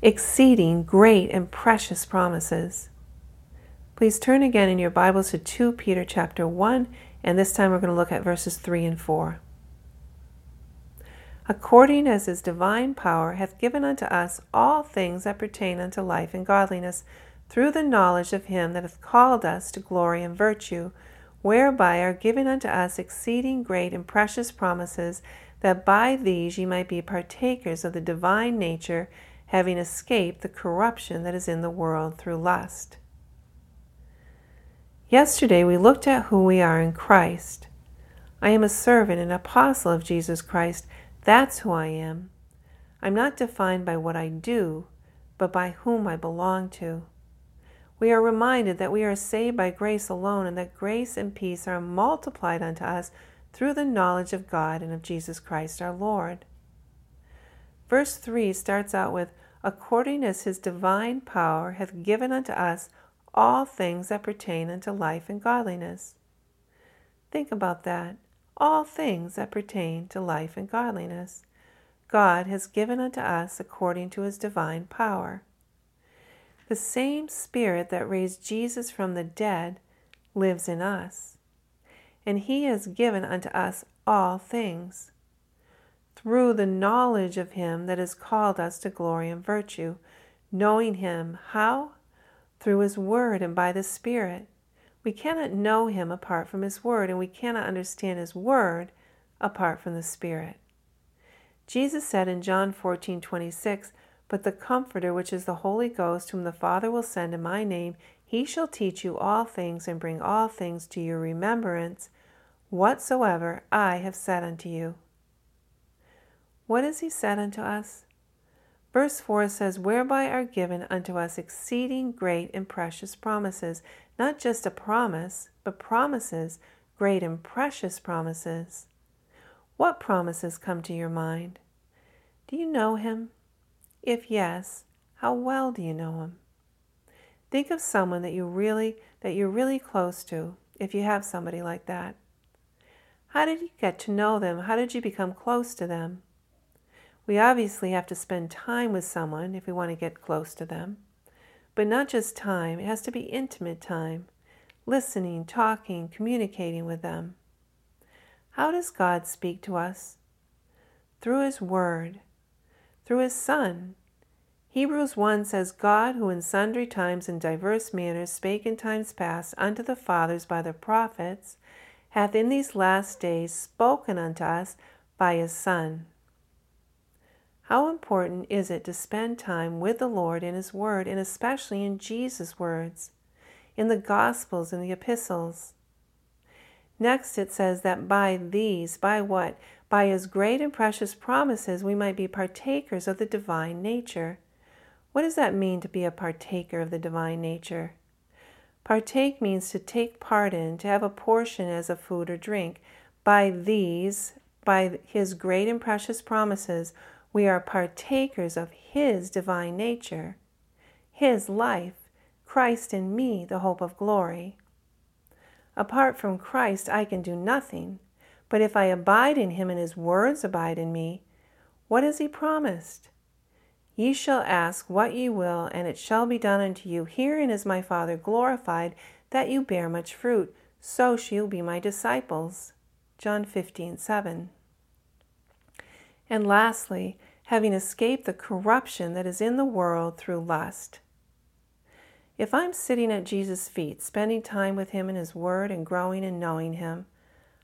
exceeding great and precious promises. Please turn again in your Bibles to 2 Peter chapter 1, and this time we're going to look at verses 3 and 4. According as his divine power hath given unto us all things that pertain unto life and godliness, through the knowledge of him that hath called us to glory and virtue, whereby are given unto us exceeding great and precious promises, that by these ye might be partakers of the divine nature, having escaped the corruption that is in the world through lust. Yesterday we looked at who we are in Christ. I am a servant and apostle of Jesus Christ. That's who I am. I'm not defined by what I do, but by whom I belong to. We are reminded that we are saved by grace alone and that grace and peace are multiplied unto us through the knowledge of God and of Jesus Christ our Lord. Verse 3 starts out with, According as his divine power hath given unto us all things that pertain unto life and godliness. Think about that. All things that pertain to life and godliness. God has given unto us according to his divine power. The same Spirit that raised Jesus from the dead lives in us, and he has given unto us all things. Through the knowledge of him that has called us to glory and virtue, knowing him how? through His Word and by the Spirit. We cannot know Him apart from His Word, and we cannot understand His Word apart from the Spirit. Jesus said in John 14 26, But the Comforter, which is the Holy Ghost, whom the Father will send in my name, he shall teach you all things and bring all things to your remembrance, whatsoever I have said unto you. What has he said unto us? Verse 4 says, Whereby are given unto us exceeding great and precious promises. Not just a promise, but promises, great and precious promises. What promises come to your mind? Do you know him? If yes, how well do you know him? Think of someone that you really that you're really close to, if you have somebody like that. How did you get to know them? How did you become close to them? We obviously have to spend time with someone if we want to get close to them. But not just time, it has to be intimate time, listening, talking, communicating with them. How does God speak to us? Through His Word, through His Son. Hebrews 1 says, God, who in sundry times and diverse manners spake in times past unto the fathers by the prophets, hath in these last days spoken unto us by His Son how important is it to spend time with the Lord in His Word, and especially in Jesus' words, in the Gospels and the epistles? Next, it says that by these, by what? By His great and precious promises, we might be partakers of the divine nature. What does that mean to be a partaker of the divine nature? Partake means to take part in, to have a portion as a food or drink. By these, by His great and precious promises, we are partakers of His divine nature, His life, Christ in me, the hope of glory. Apart from Christ, I can do nothing, but if I abide in Him and His words abide in me, what has He promised? Ye shall ask what ye will, and it shall be done unto you. Herein is my Father glorified, that you bear much fruit. So shall be my disciples. John 15, 7. And lastly, having escaped the corruption that is in the world through lust. If I'm sitting at Jesus' feet, spending time with Him in His Word and growing and knowing Him,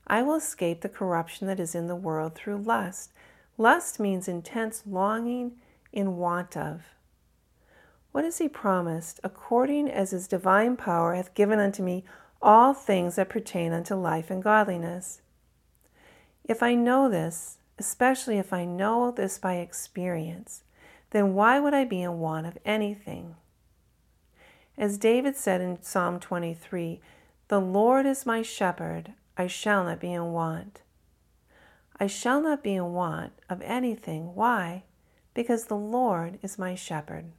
I will escape the corruption that is in the world through lust. Lust means intense longing in want of. What has He promised? According as His divine power hath given unto me all things that pertain unto life and godliness. If I know this, especially if I know this by experience, then why would I be in want of anything? As David said in Psalm 23, The Lord is my shepherd, I shall not be in want. I shall not be in want of anything. Why? Because the Lord is my shepherd.